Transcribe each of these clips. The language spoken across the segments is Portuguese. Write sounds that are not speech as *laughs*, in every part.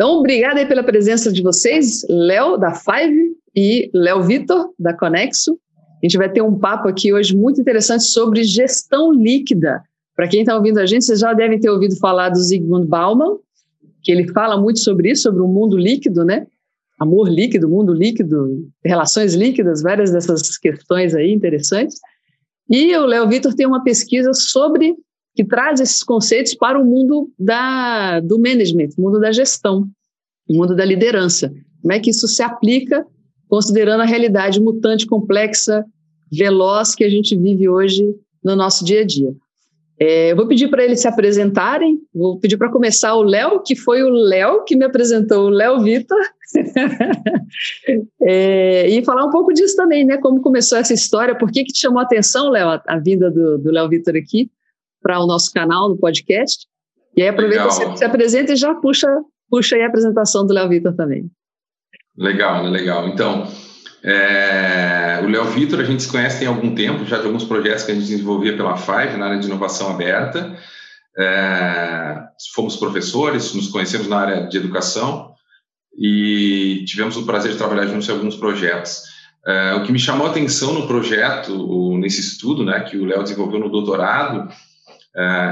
Então, obrigada aí pela presença de vocês, Léo, da Five, e Léo Vitor, da Conexo. A gente vai ter um papo aqui hoje muito interessante sobre gestão líquida. Para quem está ouvindo a gente, vocês já devem ter ouvido falar do Zygmunt Bauman, que ele fala muito sobre isso, sobre o mundo líquido, né? Amor líquido, mundo líquido, relações líquidas, várias dessas questões aí interessantes. E o Léo Vitor tem uma pesquisa sobre que traz esses conceitos para o mundo da, do management, mundo da gestão, o mundo da liderança. Como é que isso se aplica, considerando a realidade mutante, complexa, veloz que a gente vive hoje no nosso dia a dia. É, eu vou pedir para eles se apresentarem. Vou pedir para começar o Léo, que foi o Léo que me apresentou, o Léo Vitor. *laughs* é, e falar um pouco disso também, né? Como começou essa história, por que, que te chamou a atenção, Léo, a, a vinda do Léo Vitor aqui? para o nosso canal no podcast. E aí aproveita que você se apresenta e já puxa, puxa aí a apresentação do Léo Vitor também. Legal, legal. Então, é, o Léo Vitor a gente se conhece tem algum tempo, já de alguns projetos que a gente desenvolvia pela Five na área de inovação aberta. É, fomos professores, nos conhecemos na área de educação e tivemos o prazer de trabalhar juntos em alguns projetos. É, o que me chamou a atenção no projeto, nesse estudo né, que o Léo desenvolveu no doutorado,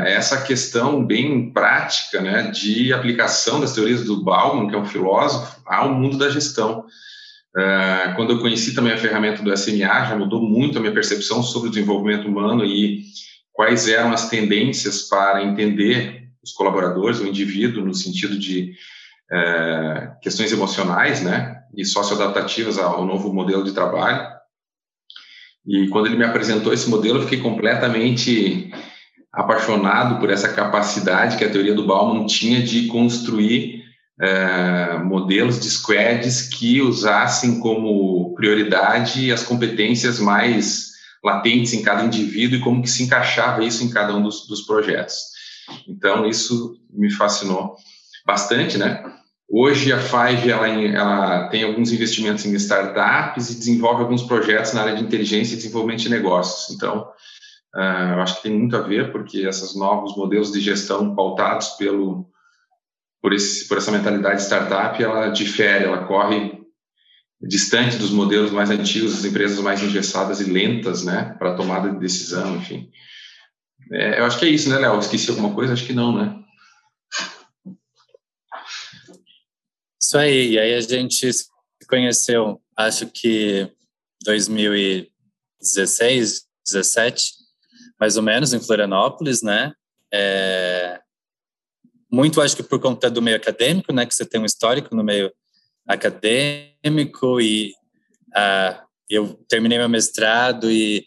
essa questão bem prática né, de aplicação das teorias do Bauman, que é um filósofo, ao mundo da gestão. É, quando eu conheci também a ferramenta do SMA, já mudou muito a minha percepção sobre o desenvolvimento humano e quais eram as tendências para entender os colaboradores, o indivíduo, no sentido de é, questões emocionais né, e socioadaptativas ao novo modelo de trabalho. E quando ele me apresentou esse modelo, eu fiquei completamente apaixonado por essa capacidade que a teoria do Bauman tinha de construir é, modelos de squads que usassem como prioridade as competências mais latentes em cada indivíduo e como que se encaixava isso em cada um dos, dos projetos. Então, isso me fascinou bastante, né? Hoje a Five ela, ela, tem alguns investimentos em startups e desenvolve alguns projetos na área de inteligência e desenvolvimento de negócios. Então, Uh, eu acho que tem muito a ver, porque esses novos modelos de gestão pautados pelo, por, esse, por essa mentalidade startup, ela difere, ela corre distante dos modelos mais antigos, das empresas mais engessadas e lentas, né, para tomada de decisão, enfim. É, eu acho que é isso, né, Léo? Esqueci alguma coisa? Acho que não, né? Isso aí, e aí a gente se conheceu, acho que 2016, 17, mais ou menos, em Florianópolis, né? É, muito, acho que por conta do meio acadêmico, né? Que você tem um histórico no meio acadêmico e eu terminei meu mestrado e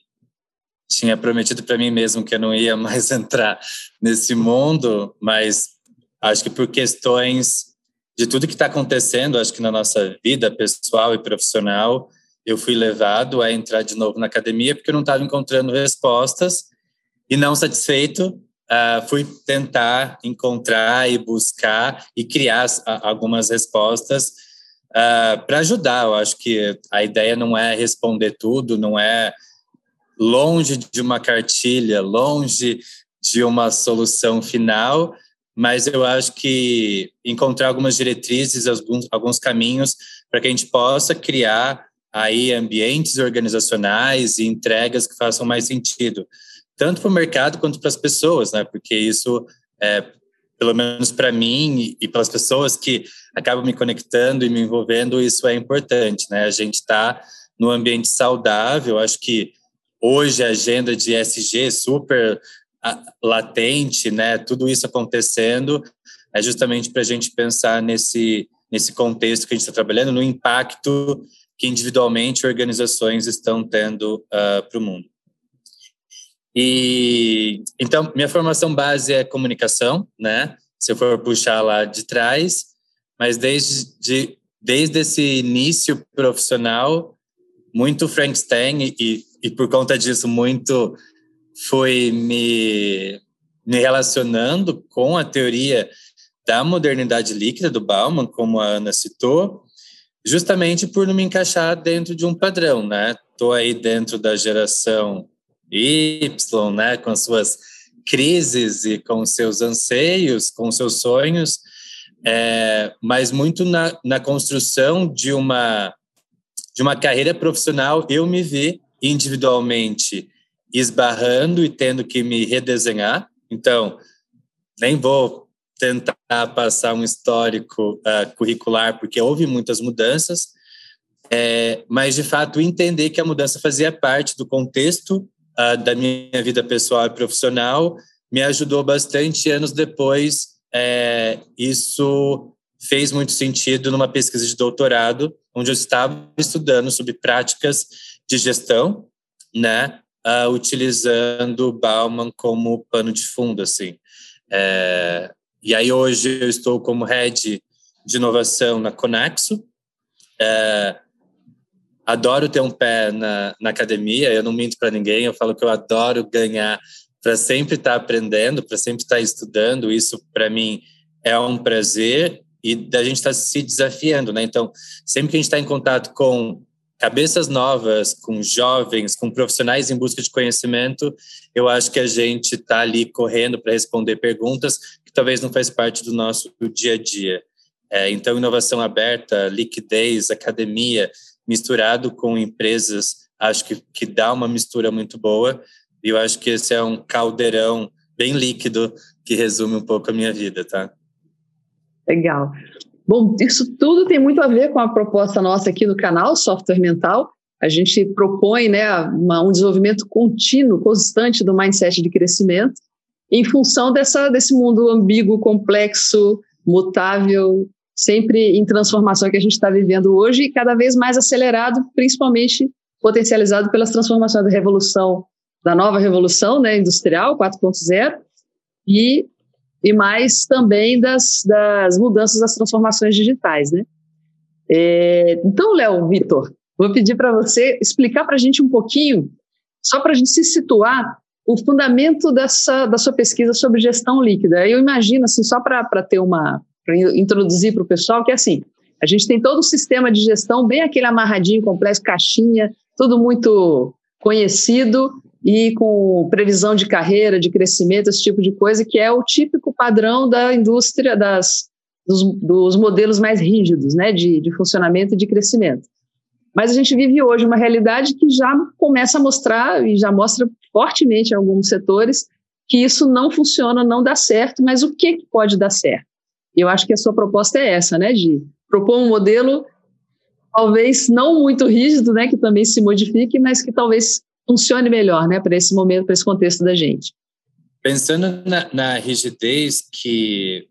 tinha prometido para mim mesmo que eu não ia mais *laughs* entrar nesse mundo, mas acho que por questões de tudo que está acontecendo, acho que na nossa vida pessoal e profissional, eu fui levado a entrar de novo na academia porque eu não estava encontrando respostas e não satisfeito, uh, fui tentar encontrar e buscar e criar algumas respostas uh, para ajudar. Eu acho que a ideia não é responder tudo, não é longe de uma cartilha, longe de uma solução final, mas eu acho que encontrar algumas diretrizes, alguns, alguns caminhos para que a gente possa criar aí ambientes organizacionais e entregas que façam mais sentido tanto para o mercado quanto para as pessoas, né? Porque isso, é, pelo menos para mim e para as pessoas que acabam me conectando e me envolvendo, isso é importante, né? A gente está no ambiente saudável. Acho que hoje a agenda de SG é super latente, né? Tudo isso acontecendo é justamente para a gente pensar nesse nesse contexto que a gente está trabalhando, no impacto que individualmente organizações estão tendo uh, ah, para o mundo. E então minha formação base é comunicação, né? Se eu for puxar lá de trás, mas desde de, desde esse início profissional, muito Frankenstein e, e por conta disso muito foi me me relacionando com a teoria da modernidade líquida do Bauman, como a Ana citou, justamente por não me encaixar dentro de um padrão, né? Tô aí dentro da geração Y, né, com suas crises e com seus anseios, com seus sonhos, é, mas muito na, na construção de uma de uma carreira profissional, eu me vi individualmente esbarrando e tendo que me redesenhar. Então, nem vou tentar passar um histórico uh, curricular, porque houve muitas mudanças, é, mas de fato entender que a mudança fazia parte do contexto uh, da minha vida pessoal e profissional me ajudou bastante. Anos depois, é, isso fez muito sentido numa pesquisa de doutorado, onde eu estava estudando sobre práticas de gestão, né, uh, utilizando Bauman como pano de fundo, assim. É, e aí hoje eu estou como head de inovação na Conexo. É, adoro ter um pé na, na academia, eu não minto para ninguém, eu falo que eu adoro ganhar para sempre estar tá aprendendo, para sempre estar tá estudando. Isso para mim é um prazer e da gente estar tá se desafiando, né? Então, sempre que a gente está em contato com cabeças novas, com jovens, com profissionais em busca de conhecimento, eu acho que a gente está ali correndo para responder perguntas que talvez não faz parte do nosso dia a dia. É, então, inovação aberta, liquidez, academia, misturado com empresas, acho que, que dá uma mistura muito boa. E eu acho que esse é um caldeirão bem líquido que resume um pouco a minha vida, tá? Legal. Bom, isso tudo tem muito a ver com a proposta nossa aqui no canal, Software Mental. A gente propõe né, uma, um desenvolvimento contínuo, constante do mindset de crescimento, em função dessa, desse mundo ambíguo, complexo, mutável, sempre em transformação que a gente está vivendo hoje e cada vez mais acelerado, principalmente potencializado pelas transformações da revolução, da nova revolução né, industrial 4.0 e e mais também das, das mudanças, das transformações digitais, né? É, então, Léo, Vitor, vou pedir para você explicar para a gente um pouquinho, só para a gente se situar, o fundamento dessa, da sua pesquisa sobre gestão líquida. Eu imagino, assim, só para ter uma, para introduzir para o pessoal, que é assim, a gente tem todo o sistema de gestão, bem aquele amarradinho, complexo, caixinha, tudo muito conhecido, e com previsão de carreira, de crescimento, esse tipo de coisa, que é o típico padrão da indústria das, dos, dos modelos mais rígidos né, de, de funcionamento e de crescimento. Mas a gente vive hoje uma realidade que já começa a mostrar, e já mostra fortemente em alguns setores, que isso não funciona, não dá certo, mas o que, que pode dar certo? Eu acho que a sua proposta é essa, né, de propor um modelo talvez não muito rígido, né, que também se modifique, mas que talvez funcione melhor, né, para esse momento, para esse contexto da gente. Pensando na, na rigidez que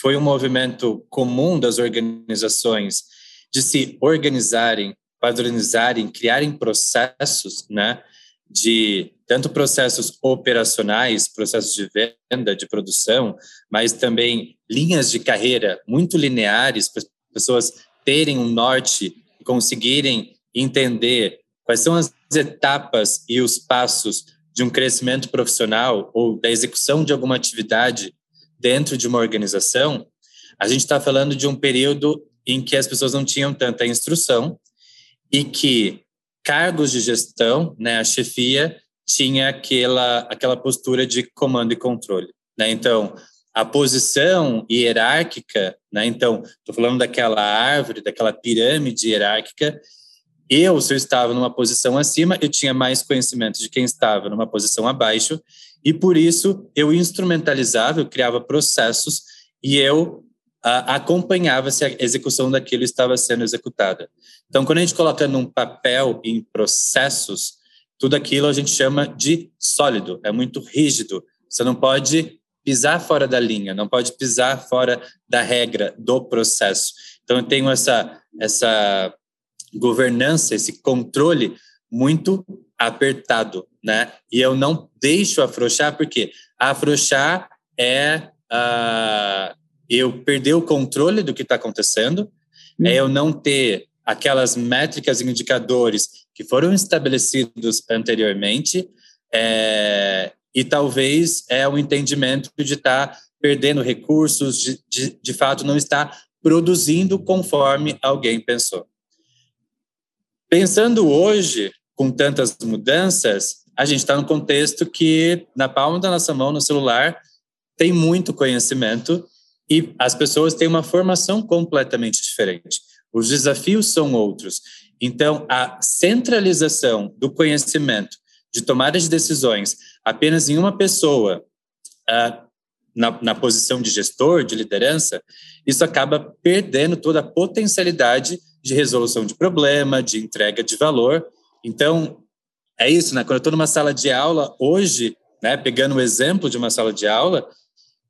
foi um movimento comum das organizações de se organizarem, padronizarem, criarem processos, né, de tanto processos operacionais, processos de venda, de produção, mas também linhas de carreira muito lineares para as pessoas terem um norte e conseguirem entender quais são as etapas e os passos de um crescimento profissional ou da execução de alguma atividade dentro de uma organização, a gente está falando de um período em que as pessoas não tinham tanta instrução e que cargos de gestão, né, a chefia tinha aquela aquela postura de comando e controle, né? Então, a posição hierárquica, né? Então, estou falando daquela árvore, daquela pirâmide hierárquica eu, se eu estava numa posição acima, eu tinha mais conhecimento de quem estava numa posição abaixo, e por isso eu instrumentalizava, eu criava processos e eu a, acompanhava se a execução daquilo estava sendo executada. Então, quando a gente coloca num papel em processos, tudo aquilo a gente chama de sólido, é muito rígido. Você não pode pisar fora da linha, não pode pisar fora da regra do processo. Então, eu tenho essa, essa governança, esse controle muito apertado, né? E eu não deixo afrouxar, porque afrouxar é uh, eu perder o controle do que está acontecendo, hum. é eu não ter aquelas métricas e indicadores que foram estabelecidos anteriormente, é, e talvez é o entendimento de estar tá perdendo recursos, de, de, de fato não estar produzindo conforme alguém pensou. Pensando hoje, com tantas mudanças, a gente está no contexto que, na palma da nossa mão, no celular, tem muito conhecimento e as pessoas têm uma formação completamente diferente. Os desafios são outros. Então, a centralização do conhecimento, de tomada de decisões, apenas em uma pessoa, uh, na, na posição de gestor, de liderança, isso acaba perdendo toda a potencialidade de resolução de problema, de entrega de valor. Então, é isso, né? Quando eu estou numa sala de aula, hoje, né, pegando o exemplo de uma sala de aula,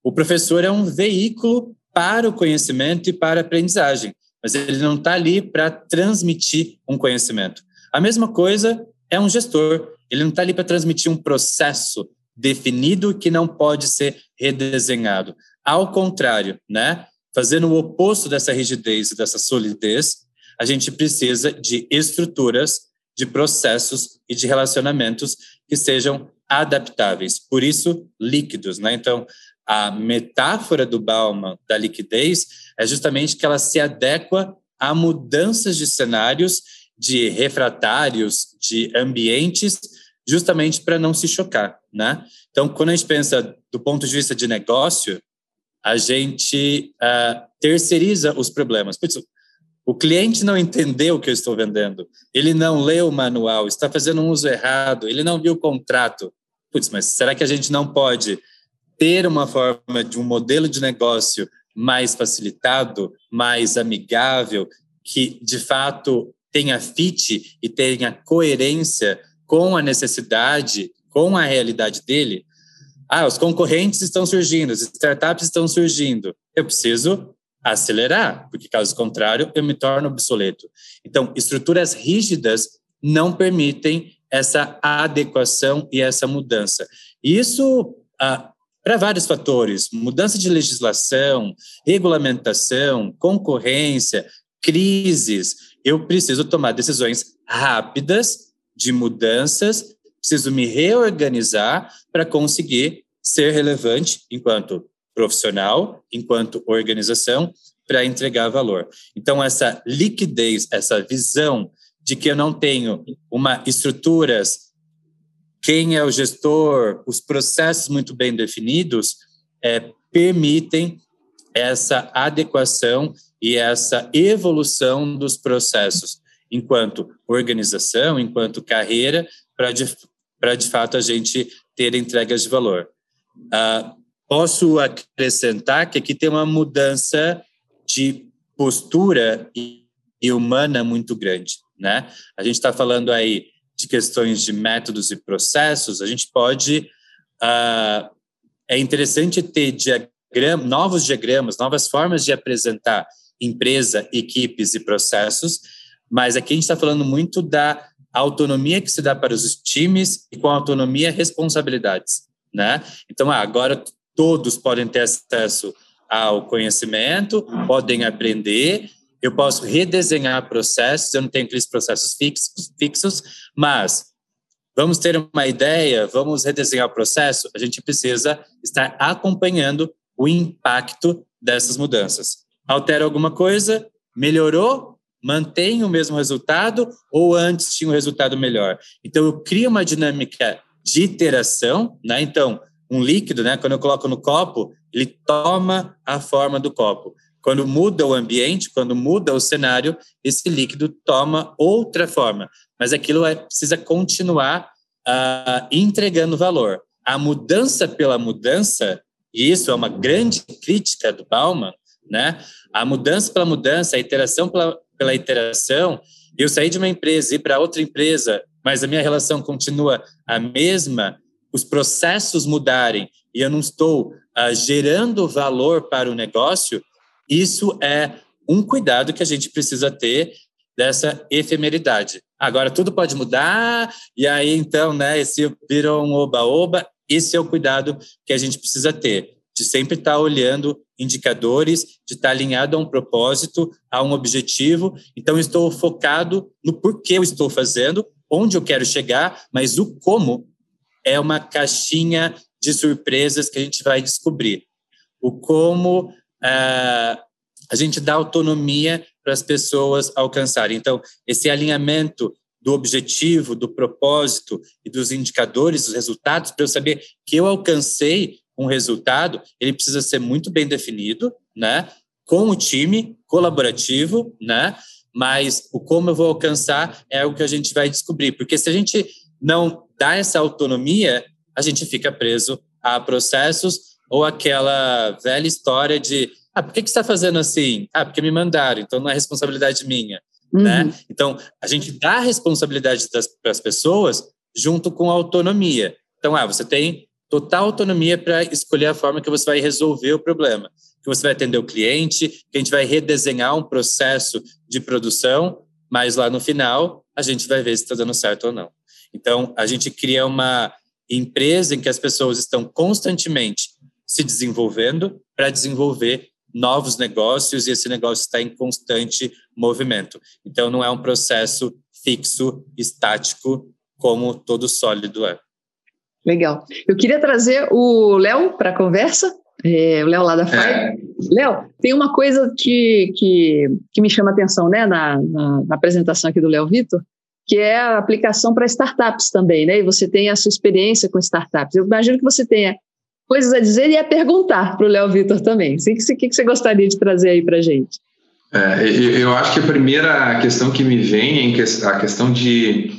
o professor é um veículo para o conhecimento e para a aprendizagem, mas ele não está ali para transmitir um conhecimento. A mesma coisa é um gestor, ele não está ali para transmitir um processo definido que não pode ser redesenhado. Ao contrário, né? Fazendo o oposto dessa rigidez e dessa solidez, a gente precisa de estruturas, de processos e de relacionamentos que sejam adaptáveis, por isso líquidos, né? Então, a metáfora do Bauman da liquidez é justamente que ela se adequa a mudanças de cenários, de refratários, de ambientes, justamente para não se chocar, né? Então, quando a gente pensa do ponto de vista de negócio, a gente uh, terceiriza os problemas. O cliente não entendeu o que eu estou vendendo, ele não leu o manual, está fazendo um uso errado, ele não viu o contrato. Putz, mas será que a gente não pode ter uma forma de um modelo de negócio mais facilitado, mais amigável, que de fato tenha fit e tenha coerência com a necessidade, com a realidade dele? Ah, os concorrentes estão surgindo, as startups estão surgindo. Eu preciso acelerar, porque caso contrário, eu me torno obsoleto. Então, estruturas rígidas não permitem essa adequação e essa mudança. Isso ah, para vários fatores: mudança de legislação, regulamentação, concorrência, crises. Eu preciso tomar decisões rápidas de mudanças, preciso me reorganizar para conseguir ser relevante enquanto profissional, enquanto organização, para entregar valor. Então, essa liquidez, essa visão de que eu não tenho uma estruturas, quem é o gestor, os processos muito bem definidos, é, permitem essa adequação e essa evolução dos processos, enquanto organização, enquanto carreira, para de, de fato a gente ter entregas de valor. Uh, Posso acrescentar que aqui tem uma mudança de postura e, e humana muito grande, né? A gente está falando aí de questões de métodos e processos, a gente pode... Uh, é interessante ter novos diagramas, novas formas de apresentar empresa, equipes e processos, mas aqui a gente está falando muito da autonomia que se dá para os times e com autonomia responsabilidades, né? Então, ah, agora todos podem ter acesso ao conhecimento, podem aprender. Eu posso redesenhar processos, eu não tenho aqueles processos fixos, fixos mas vamos ter uma ideia, vamos redesenhar o processo, a gente precisa estar acompanhando o impacto dessas mudanças. Altera alguma coisa? Melhorou? Mantém o mesmo resultado ou antes tinha um resultado melhor? Então, eu crio uma dinâmica de iteração, né? Então, um líquido, né? Quando eu coloco no copo, ele toma a forma do copo. Quando muda o ambiente, quando muda o cenário, esse líquido toma outra forma. Mas aquilo é, precisa continuar uh, entregando valor. A mudança pela mudança, e isso é uma grande crítica do Bauman, né? A mudança pela mudança, a iteração pela, pela iteração. Eu saí de uma empresa e ir para outra empresa, mas a minha relação continua a mesma os processos mudarem e eu não estou uh, gerando valor para o negócio, isso é um cuidado que a gente precisa ter dessa efemeridade. Agora, tudo pode mudar, e aí, então, né, esse virou um oba-oba, esse é o cuidado que a gente precisa ter, de sempre estar olhando indicadores, de estar alinhado a um propósito, a um objetivo. Então, estou focado no porquê eu estou fazendo, onde eu quero chegar, mas o como é uma caixinha de surpresas que a gente vai descobrir. O como uh, a gente dá autonomia para as pessoas alcançarem. Então, esse alinhamento do objetivo, do propósito e dos indicadores, dos resultados, para eu saber que eu alcancei um resultado, ele precisa ser muito bem definido, né? Com o time colaborativo, né? Mas o como eu vou alcançar é o que a gente vai descobrir, porque se a gente não dá essa autonomia, a gente fica preso a processos ou aquela velha história de ah, por que, que você está fazendo assim? Ah, porque me mandaram, então não é responsabilidade minha. Né? Uhum. Né? Então, a gente dá a responsabilidade para as pessoas junto com a autonomia. Então, ah, você tem total autonomia para escolher a forma que você vai resolver o problema. Que você vai atender o cliente, que a gente vai redesenhar um processo de produção, mas lá no final a gente vai ver se está dando certo ou não. Então, a gente cria uma empresa em que as pessoas estão constantemente se desenvolvendo para desenvolver novos negócios e esse negócio está em constante movimento. Então, não é um processo fixo, estático, como todo sólido é. Legal. Eu queria trazer o Léo para a conversa, é, o Léo lá da FAI. É. Léo, tem uma coisa que, que, que me chama atenção né, na, na, na apresentação aqui do Léo Vitor, que é a aplicação para startups também, né? E você tem a sua experiência com startups. Eu imagino que você tenha coisas a dizer e a perguntar para o Léo Vitor também. O que, que, você gostaria de trazer aí para a gente? É, eu acho que a primeira questão que me vem é a questão de,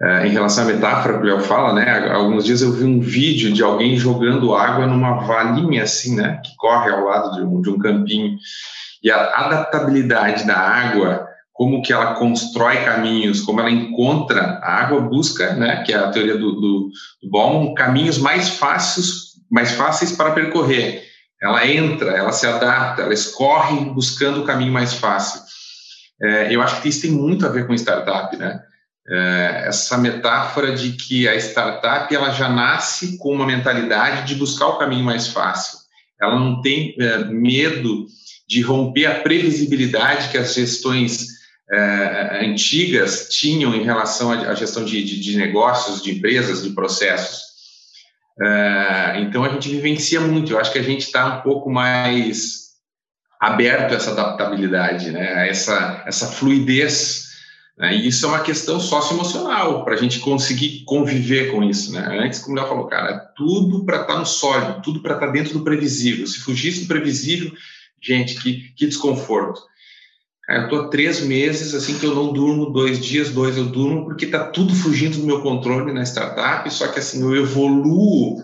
é, em relação à metáfora que o Léo fala, né? Alguns dias eu vi um vídeo de alguém jogando água numa valinha assim, né? Que corre ao lado de um, de um campinho. E a adaptabilidade da água como que ela constrói caminhos, como ela encontra a água, busca, né, que é a teoria do, do, do caminhos mais fáceis mais fáceis para percorrer. Ela entra, ela se adapta, ela escorre buscando o caminho mais fácil. É, eu acho que isso tem muito a ver com startup, né? É, essa metáfora de que a startup ela já nasce com uma mentalidade de buscar o caminho mais fácil. Ela não tem é, medo de romper a previsibilidade que as gestões é, antigas tinham em relação à gestão de, de, de negócios, de empresas, de processos. É, então a gente vivencia muito. Eu acho que a gente está um pouco mais aberto a essa adaptabilidade, né? a essa, essa fluidez. Né? E isso é uma questão socioemocional para a gente conseguir conviver com isso. Né? Antes, como Léo falou, cara, tudo para estar tá no sólido, tudo para estar tá dentro do previsível. Se fugisse do previsível, gente, que, que desconforto. Cara, eu estou três meses assim que eu não durmo dois dias, dois eu durmo porque está tudo fugindo do meu controle na startup. Só que assim eu evoluo.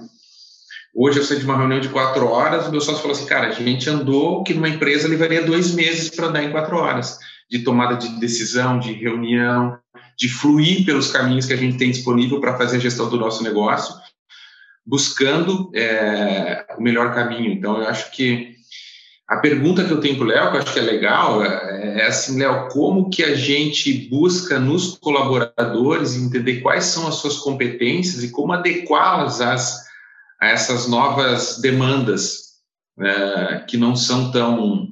Hoje eu saí de uma reunião de quatro horas, o meu sócio falou assim, cara, a gente andou que numa empresa levaria dois meses para andar em quatro horas de tomada de decisão, de reunião, de fluir pelos caminhos que a gente tem disponível para fazer a gestão do nosso negócio, buscando é, o melhor caminho. Então eu acho que a pergunta que eu tenho para o Léo, que eu acho que é legal, é, é assim, Léo, como que a gente busca nos colaboradores entender quais são as suas competências e como adequá-las às, a essas novas demandas é, que não são tão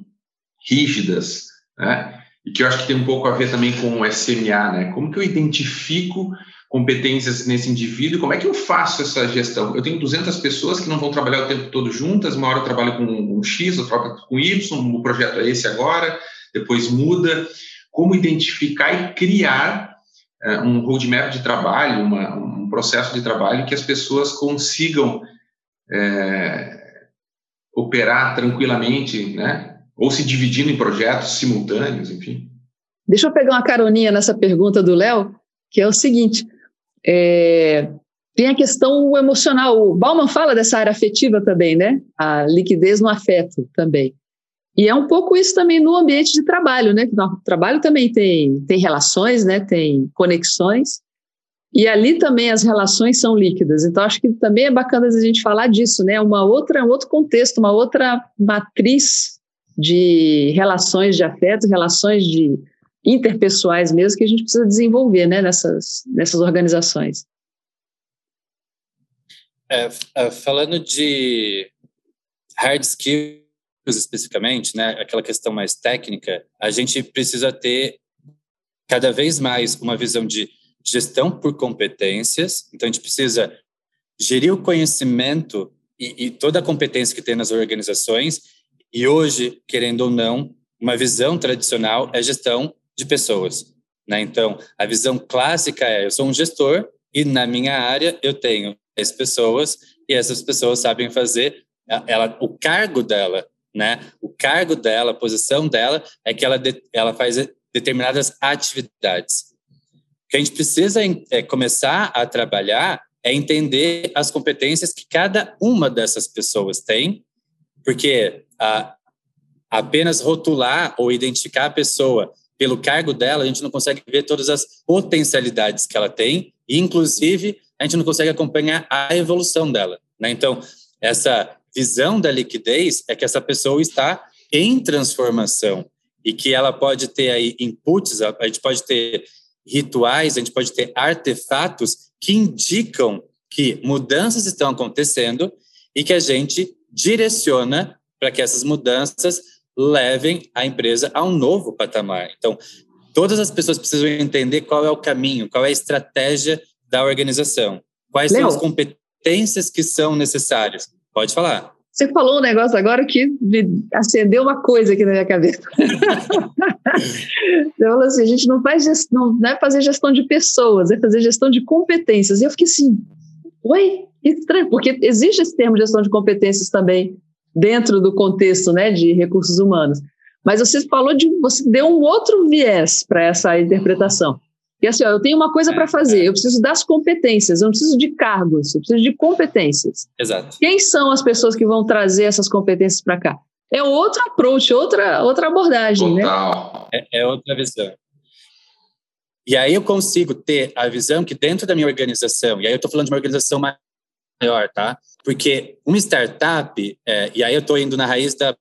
rígidas, né? E que eu acho que tem um pouco a ver também com o SMA, né? Como que eu identifico competências nesse indivíduo, como é que eu faço essa gestão? Eu tenho 200 pessoas que não vão trabalhar o tempo todo juntas, uma hora eu trabalho com um X, outra hora com Y, o projeto é esse agora, depois muda. Como identificar e criar uh, um roadmap de trabalho, uma, um processo de trabalho que as pessoas consigam é, operar tranquilamente, né? Ou se dividindo em projetos simultâneos, enfim. Deixa eu pegar uma caroninha nessa pergunta do Léo, que é o seguinte: é, tem a questão emocional. O Bauman fala dessa área afetiva também, né? A liquidez no afeto também. E é um pouco isso também no ambiente de trabalho, né? O trabalho também tem, tem relações, né? Tem conexões. E ali também as relações são líquidas. Então, acho que também é bacana a gente falar disso, né? Uma outra, um outro contexto, uma outra matriz de relações de afeto, relações de interpessoais mesmo que a gente precisa desenvolver né, nessas, nessas organizações. É, é, falando de hard skills especificamente, né, aquela questão mais técnica, a gente precisa ter cada vez mais uma visão de gestão por competências. Então, a gente precisa gerir o conhecimento e, e toda a competência que tem nas organizações. E hoje, querendo ou não, uma visão tradicional é gestão de pessoas. Né? Então, a visão clássica é: eu sou um gestor e na minha área eu tenho 10 pessoas e essas pessoas sabem fazer. Ela, o cargo dela né? O cargo dela, a posição dela é que ela, de, ela faz determinadas atividades. O que a gente precisa é, começar a trabalhar é entender as competências que cada uma dessas pessoas tem, porque a, apenas rotular ou identificar a pessoa pelo cargo dela, a gente não consegue ver todas as potencialidades que ela tem, e, inclusive, a gente não consegue acompanhar a evolução dela. Né? Então, essa visão da liquidez é que essa pessoa está em transformação e que ela pode ter aí inputs, a gente pode ter rituais, a gente pode ter artefatos que indicam que mudanças estão acontecendo e que a gente direciona para que essas mudanças levem a empresa a um novo patamar. Então, todas as pessoas precisam entender qual é o caminho, qual é a estratégia da organização, quais Leo, são as competências que são necessárias. Pode falar. Você falou um negócio agora que me acendeu uma coisa aqui na minha cabeça. *laughs* Você falou assim, a gente não faz gestão, não é fazer gestão de pessoas, é fazer gestão de competências. E eu fiquei assim, oi, que estranho, porque existe esse termo de gestão de competências também dentro do contexto né, de recursos humanos. Mas você falou de, você deu um outro viés para essa interpretação. E assim, ó, eu tenho uma coisa para fazer, eu preciso das competências, eu não preciso de cargos, eu preciso de competências. Exato. Quem são as pessoas que vão trazer essas competências para cá? É outro approach, outra, outra abordagem, né? Total. né? É, é outra visão. E aí eu consigo ter a visão que dentro da minha organização, e aí eu estou falando de uma organização maior, tá? Porque uma startup, é, e aí eu estou indo na raiz da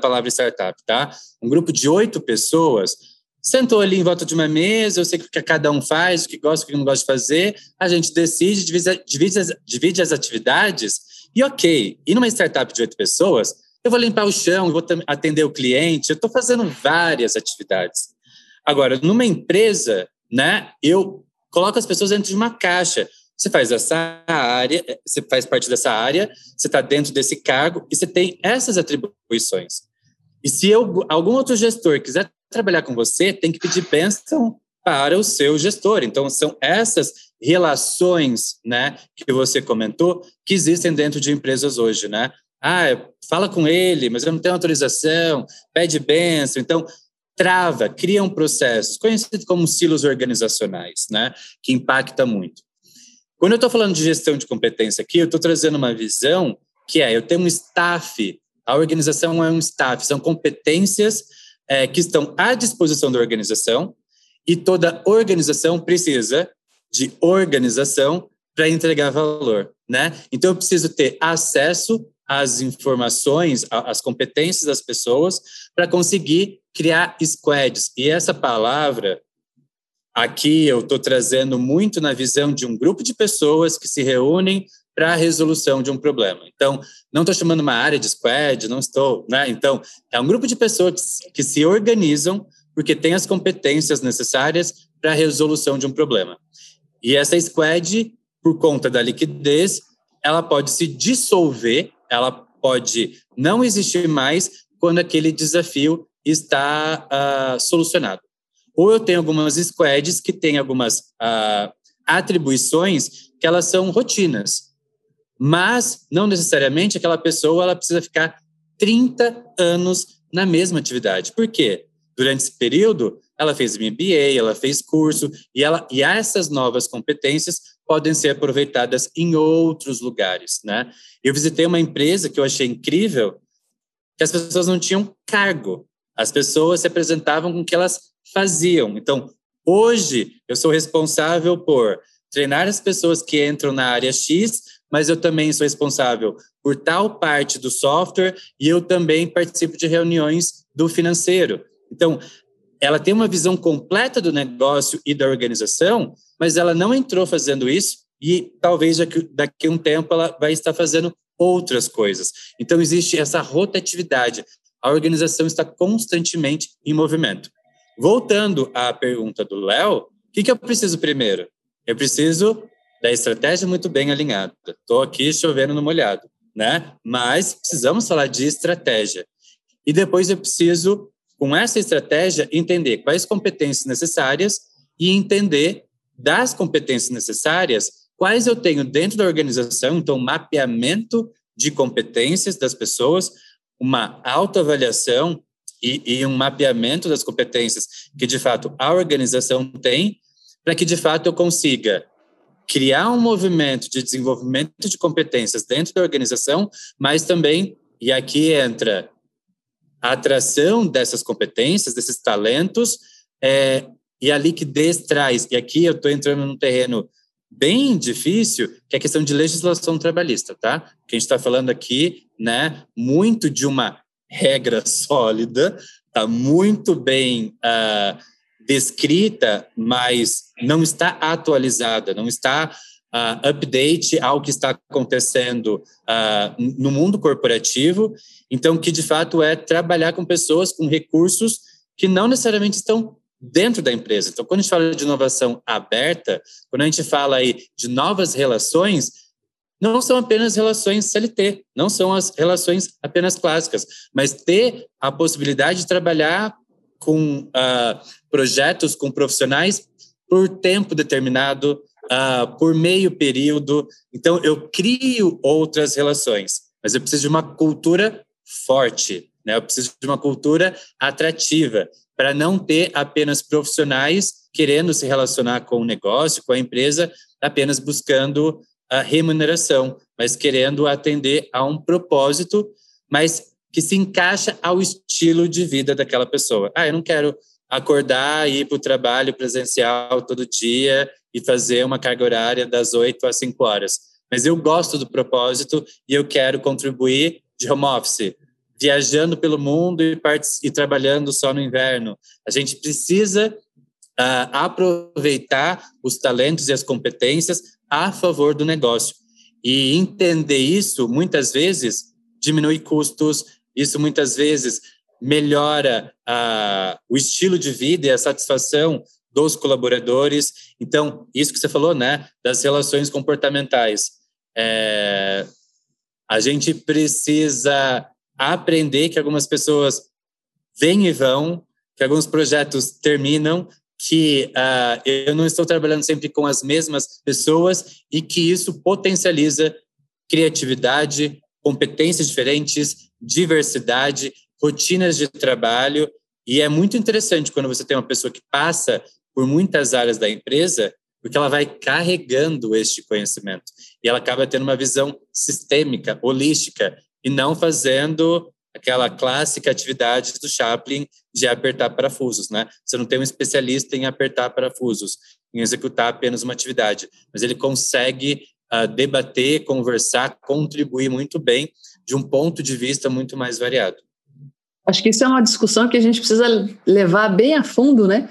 palavra startup, tá? Um grupo de oito pessoas sentou ali em volta de uma mesa, eu sei o que cada um faz, o que gosta, o que não gosta de fazer, a gente decide, divide, divide, as, divide as atividades, e ok, e numa startup de oito pessoas, eu vou limpar o chão, eu vou atender o cliente, eu estou fazendo várias atividades. Agora, numa empresa, né, eu coloco as pessoas dentro de uma caixa. Você faz essa área, eh, você faz parte dessa área, você está dentro desse cargo e você tem essas atribuições. E se eu, algum outro gestor quiser trabalhar com você, tem que pedir bênção para o seu gestor. Então, são essas relações, né, que você comentou, que existem dentro de empresas hoje, né? Ah, fala com ele, mas eu não tenho autorização, pede bênção. Então, trava, cria um processo, conhecido como silos organizacionais, né, que impacta muito. Quando eu estou falando de gestão de competência aqui, eu estou trazendo uma visão que é, eu tenho um staff, a organização é um staff, são competências é, que estão à disposição da organização e toda organização precisa de organização para entregar valor, né? Então eu preciso ter acesso às informações, às competências das pessoas para conseguir criar squads. E essa palavra Aqui eu estou trazendo muito na visão de um grupo de pessoas que se reúnem para a resolução de um problema. Então, não estou chamando uma área de squad, não estou, né? Então, é um grupo de pessoas que se organizam porque tem as competências necessárias para a resolução de um problema. E essa squad, por conta da liquidez, ela pode se dissolver, ela pode não existir mais quando aquele desafio está uh, solucionado. Ou eu tenho algumas squads que têm algumas uh, atribuições que elas são rotinas, mas não necessariamente aquela pessoa ela precisa ficar 30 anos na mesma atividade. Por quê? Durante esse período, ela fez MBA, ela fez curso, e, ela, e essas novas competências podem ser aproveitadas em outros lugares, né? Eu visitei uma empresa que eu achei incrível, que as pessoas não tinham cargo. As pessoas se apresentavam com o que elas faziam. Então, hoje, eu sou responsável por treinar as pessoas que entram na área X, mas eu também sou responsável por tal parte do software e eu também participo de reuniões do financeiro. Então, ela tem uma visão completa do negócio e da organização, mas ela não entrou fazendo isso e talvez daqui, a um tempo ela vai estar fazendo outras coisas. Então, existe essa rotatividade. A organização está constantemente em movimento. Voltando à pergunta do Léo, o que, que eu preciso primeiro? Eu preciso da estratégia muito bem alinhada. Estou aqui chovendo no molhado, né? Mas precisamos falar de estratégia. E depois eu preciso, com essa estratégia, entender quais competências necessárias e entender das competências necessárias quais eu tenho dentro da organização, então mapeamento de competências das pessoas, uma autoavaliação e, e um mapeamento das competências que, de fato, a organização tem, para que, de fato, eu consiga criar um movimento de desenvolvimento de competências dentro da organização, mas também, e aqui entra a atração dessas competências, desses talentos, é, e a liquidez traz, e aqui eu estou entrando num terreno bem difícil, que é a questão de legislação trabalhista, tá? Que a gente está falando aqui, né, muito de uma regra *laughs* sólida, está muito bem uh, descrita, mas não está atualizada, não está uh, update ao que está acontecendo uh, no mundo corporativo. Então, que de fato é trabalhar com pessoas com recursos que não necessariamente estão dentro da empresa. Então, quando a gente fala de inovação aberta, quando a gente fala aí de novas relações, não são apenas relações CLT, não são as relações apenas clássicas, mas ter a possibilidade de trabalhar com uh, projetos, com profissionais por tempo determinado, uh, por meio período. Então, eu crio outras relações, mas eu preciso de uma cultura forte, né? eu preciso de uma cultura atrativa para não ter apenas profissionais querendo se relacionar com o negócio, com a empresa, apenas buscando a remuneração, mas querendo atender a um propósito, mas que se encaixa ao estilo de vida daquela pessoa. Ah, eu não quero acordar e ir para o trabalho presencial todo dia e fazer uma carga horária das 8 às 5 horas. Mas eu gosto do propósito e eu quero contribuir de home office viajando pelo mundo e, e trabalhando só no inverno. A gente precisa uh, aproveitar os talentos e as competências a favor do negócio. E entender isso, muitas vezes, diminui custos, isso muitas vezes melhora uh, o estilo de vida e a satisfação dos colaboradores. Então, isso que você falou, né, das relações comportamentais. É, a gente precisa aprender que algumas pessoas vêm e vão, que alguns projetos terminam, que uh, eu não estou trabalhando sempre com as mesmas pessoas e que isso potencializa criatividade, competências diferentes, diversidade, rotinas de trabalho. E é muito interessante quando você tem uma pessoa que passa por muitas áreas da empresa, porque ela vai carregando este conhecimento e ela acaba tendo uma visão sistêmica, holística e não fazendo aquela clássica atividade do Chaplin de apertar parafusos, né? Você não tem um especialista em apertar parafusos, em executar apenas uma atividade, mas ele consegue uh, debater, conversar, contribuir muito bem de um ponto de vista muito mais variado. Acho que isso é uma discussão que a gente precisa levar bem a fundo, né?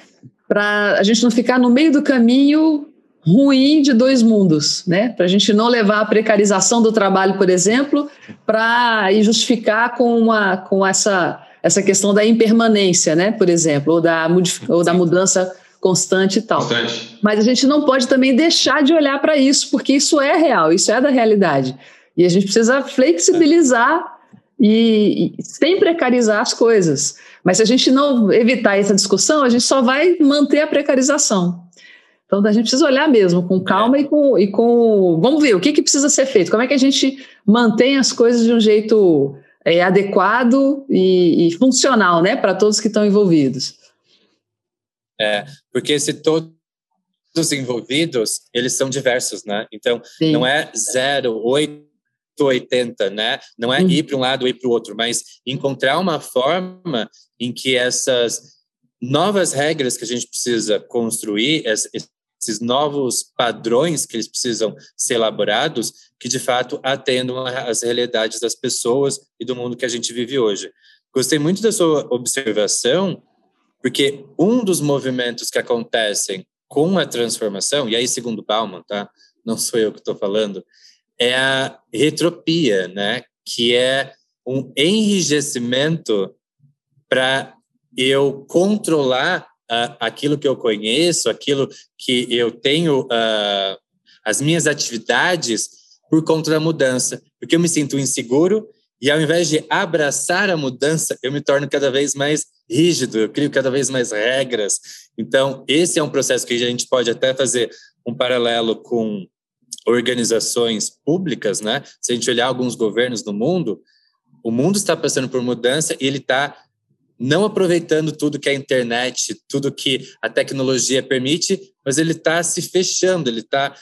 Para a gente não ficar no meio do caminho ruim de dois mundos, né? Para a gente não levar a precarização do trabalho, por exemplo, para justificar com, uma, com essa, essa questão da impermanência, né? Por exemplo, ou da, ou da mudança constante e tal. Constante. Mas a gente não pode também deixar de olhar para isso, porque isso é real, isso é da realidade. E a gente precisa flexibilizar e, e sem precarizar as coisas. Mas se a gente não evitar essa discussão, a gente só vai manter a precarização. Então, a gente precisa olhar mesmo com calma e com, e com. Vamos ver o que, que precisa ser feito, como é que a gente mantém as coisas de um jeito é, adequado e, e, funcional né, para todos que estão envolvidos. É, porque se todos os envolvidos, eles são diversos, né? Então, Sim. não é 0, 8, 80, né? Não é uhum. ir para um lado ou ir para o outro, mas encontrar uma forma em que essas novas regras que a gente precisa construir, esses novos padrões que eles precisam ser elaborados, que de fato atendam às realidades das pessoas e do mundo que a gente vive hoje. Gostei muito da sua observação, porque um dos movimentos que acontecem com a transformação, e aí segundo Bauman, tá? Não sou eu que estou falando, é a retropia, né? Que é um enrijecimento para eu controlar uh, aquilo que eu conheço, aquilo que eu tenho, uh, as minhas atividades por conta da mudança, porque eu me sinto inseguro e ao invés de abraçar a mudança, eu me torno cada vez mais rígido, eu crio cada vez mais regras. Então, esse é um processo que a gente pode até fazer um paralelo com organizações públicas, né? Se a gente olhar alguns governos no mundo, o mundo está passando por mudança e ele está não aproveitando tudo que a internet, tudo que a tecnologia permite, mas ele está se fechando, ele está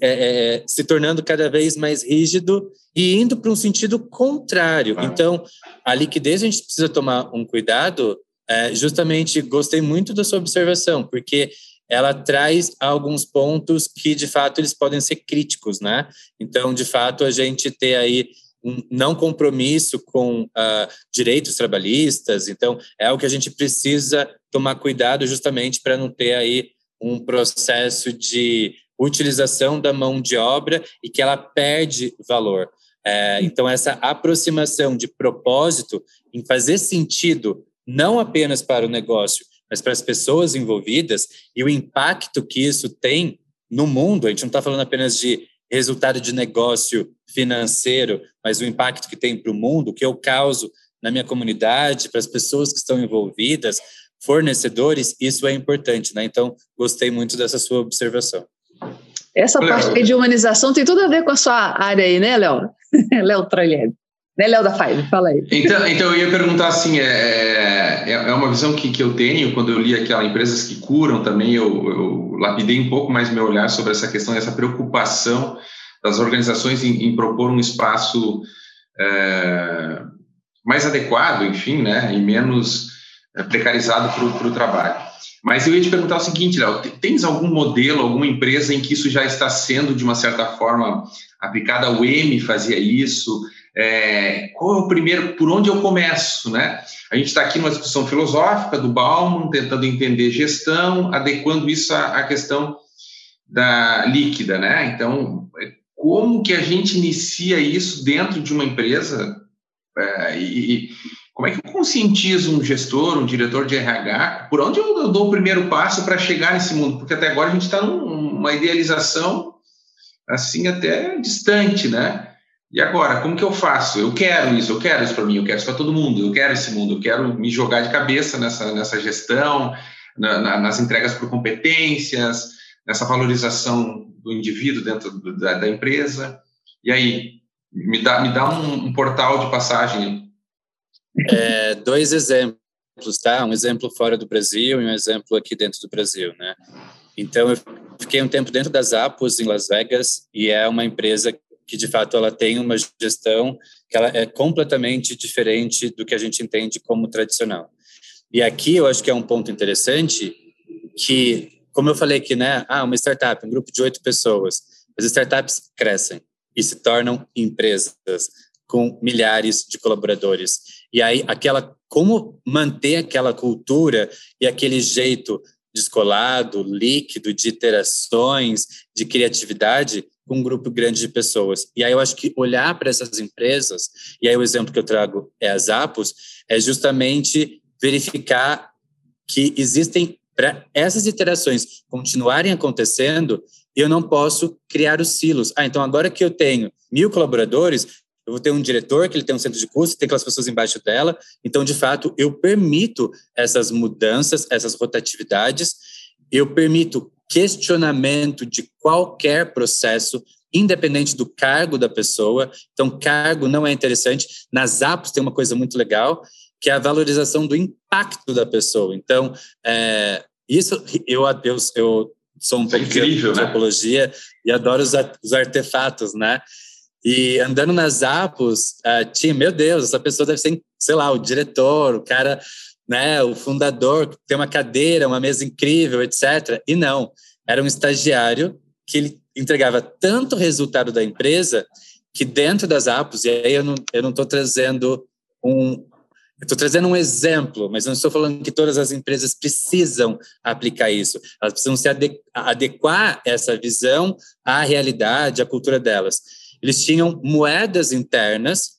é, é, se tornando cada vez mais rígido e indo para um sentido contrário. Ah. Então, a liquidez a gente precisa tomar um cuidado. É, justamente, gostei muito da sua observação, porque ela traz alguns pontos que, de fato, eles podem ser críticos, né? Então, de fato, a gente ter aí um não compromisso com uh, direitos trabalhistas. Então, é algo que a gente precisa tomar cuidado justamente para não ter aí um processo de utilização da mão de obra e que ela perde valor. É, então, essa aproximação de propósito em fazer sentido não apenas para o negócio, mas para as pessoas envolvidas e o impacto que isso tem no mundo. A gente não está falando apenas de resultado de negócio financeiro, mas o impacto que tem para o mundo, que eu causo na minha comunidade, para as pessoas que estão envolvidas, fornecedores, isso é importante, né? Então, gostei muito dessa sua observação. Essa parte aí de humanização tem tudo a ver com a sua área aí, né, Léo? *laughs* Léo Trollieri. Né, Léo da Five? Fala aí. Então, então eu ia perguntar assim, é, é, é uma visão que, que eu tenho, quando eu li aquela Empresas que Curam também, eu, eu lapidei um pouco mais meu olhar sobre essa questão, essa preocupação das organizações em, em propor um espaço é, mais adequado, enfim, né, e menos é, precarizado para o trabalho. Mas eu ia te perguntar o seguinte, Léo, tens algum modelo, alguma empresa em que isso já está sendo, de uma certa forma, aplicado? A UEM fazia isso? É, qual é o primeiro, por onde eu começo, né? A gente está aqui numa discussão filosófica do Bauman, tentando entender gestão, adequando isso à, questão da líquida, né? Então, como que a gente inicia isso dentro de uma empresa é, e, como é que eu conscientizo um gestor, um diretor de RH, por onde eu dou o primeiro passo para chegar nesse mundo? Porque até agora a gente está numa idealização assim até distante, né? E agora, como que eu faço? Eu quero isso, eu quero isso para mim, eu quero isso para todo mundo, eu quero esse mundo, eu quero me jogar de cabeça nessa, nessa gestão, na, na, nas entregas por competências, nessa valorização do indivíduo dentro da, da empresa. E aí, me dá, me dá um, um portal de passagem. É, dois exemplos, tá? Um exemplo fora do Brasil e um exemplo aqui dentro do Brasil, né? Então, eu fiquei um tempo dentro das Apos em Las Vegas e é uma empresa que, de fato, ela tem uma gestão que ela é completamente diferente do que a gente entende como tradicional. E aqui eu acho que é um ponto interessante que como eu falei aqui, né? Ah, uma startup, um grupo de oito pessoas. As startups crescem e se tornam empresas com milhares de colaboradores. E aí, aquela, como manter aquela cultura e aquele jeito descolado, líquido, de interações, de criatividade com um grupo grande de pessoas. E aí eu acho que olhar para essas empresas, e aí o exemplo que eu trago é as Apos, é justamente verificar que existem para essas iterações continuarem acontecendo, eu não posso criar os silos. Ah, então agora que eu tenho mil colaboradores, eu vou ter um diretor que ele tem um centro de custo, tem aquelas pessoas embaixo dela. Então, de fato, eu permito essas mudanças, essas rotatividades. Eu permito questionamento de qualquer processo, independente do cargo da pessoa. Então, cargo não é interessante. Nas apps tem uma coisa muito legal, que é a valorização do impacto da pessoa. Então, é, isso eu, eu, eu sou um é pouco incrível, de né? antropologia né? e adoro os, os artefatos, né? E andando nas apos, uh, tinha, meu Deus, essa pessoa deve ser, sei lá, o diretor, o cara, né, o fundador, tem uma cadeira, uma mesa incrível, etc. E não, era um estagiário que ele entregava tanto resultado da empresa que dentro das apos, e aí eu não estou não trazendo um, Estou trazendo um exemplo, mas não estou falando que todas as empresas precisam aplicar isso. Elas precisam se adequar essa visão à realidade, à cultura delas. Eles tinham moedas internas.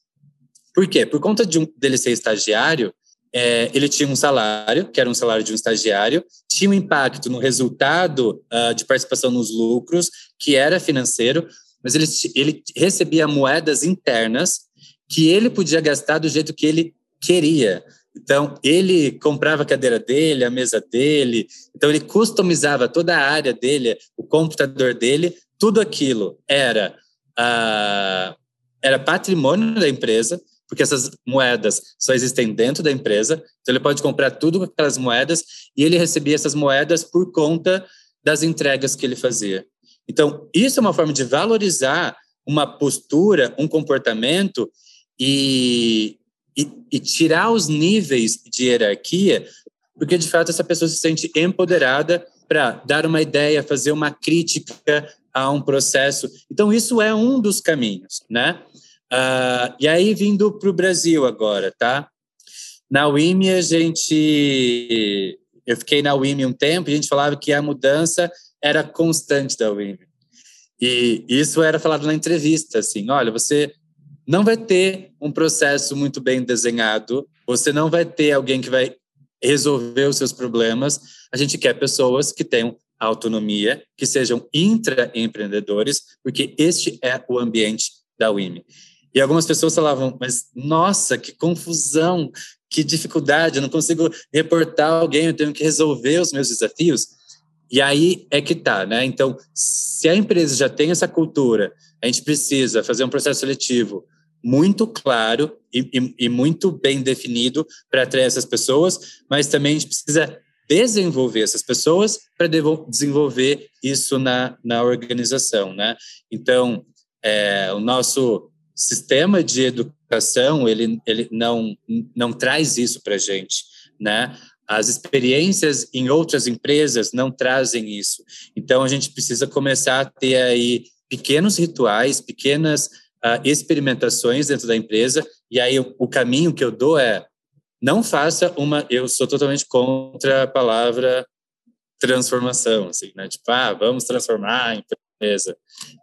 Por quê? Por conta de um, dele ser estagiário, é, ele tinha um salário, que era um salário de um estagiário, tinha um impacto no resultado uh, de participação nos lucros, que era financeiro, mas ele, ele recebia moedas internas que ele podia gastar do jeito que ele queria. Então, ele comprava a cadeira dele, a mesa dele, então ele customizava toda a área dele, o computador dele, tudo aquilo era, uh, era patrimônio da empresa, porque essas moedas só existem dentro da empresa, então ele pode comprar tudo com aquelas moedas e ele recebia essas moedas por conta das entregas que ele fazia. Então, isso é uma forma de valorizar uma postura, um comportamento e, e, e tirar os níveis de hierarquia, porque de fato essa pessoa se sente empoderada para dar uma ideia, fazer uma crítica a um processo. Então, isso é um dos caminhos, né? Uh, e aí, vindo para o Brasil agora, tá? Na UIME, a gente. Eu fiquei na UIME um tempo e a gente falava que a mudança era constante da UIME. E isso era falado na entrevista, assim, olha, você não vai ter um processo muito bem desenhado, você não vai ter alguém que vai resolver os seus problemas. A gente quer pessoas que tenham autonomia, que sejam intraempreendedores, porque este é o ambiente da UIME. E algumas pessoas falavam, mas nossa, que confusão, que dificuldade, eu não consigo reportar alguém, eu tenho que resolver os meus desafios. E aí é que tá, né? Então, se a empresa já tem essa cultura, a gente precisa fazer um processo seletivo muito claro e, e, e muito bem definido para atrair essas pessoas, mas também a gente precisa desenvolver essas pessoas para desenvolver isso na, na organização, né? Então, é, o nosso sistema de educação ele, ele não, não traz isso para a gente, né? As experiências em outras empresas não trazem isso. Então, a gente precisa começar a ter aí pequenos rituais, pequenas uh, experimentações dentro da empresa. E aí, o, o caminho que eu dou é não faça uma. Eu sou totalmente contra a palavra transformação, assim, né? Tipo, ah, vamos transformar a empresa.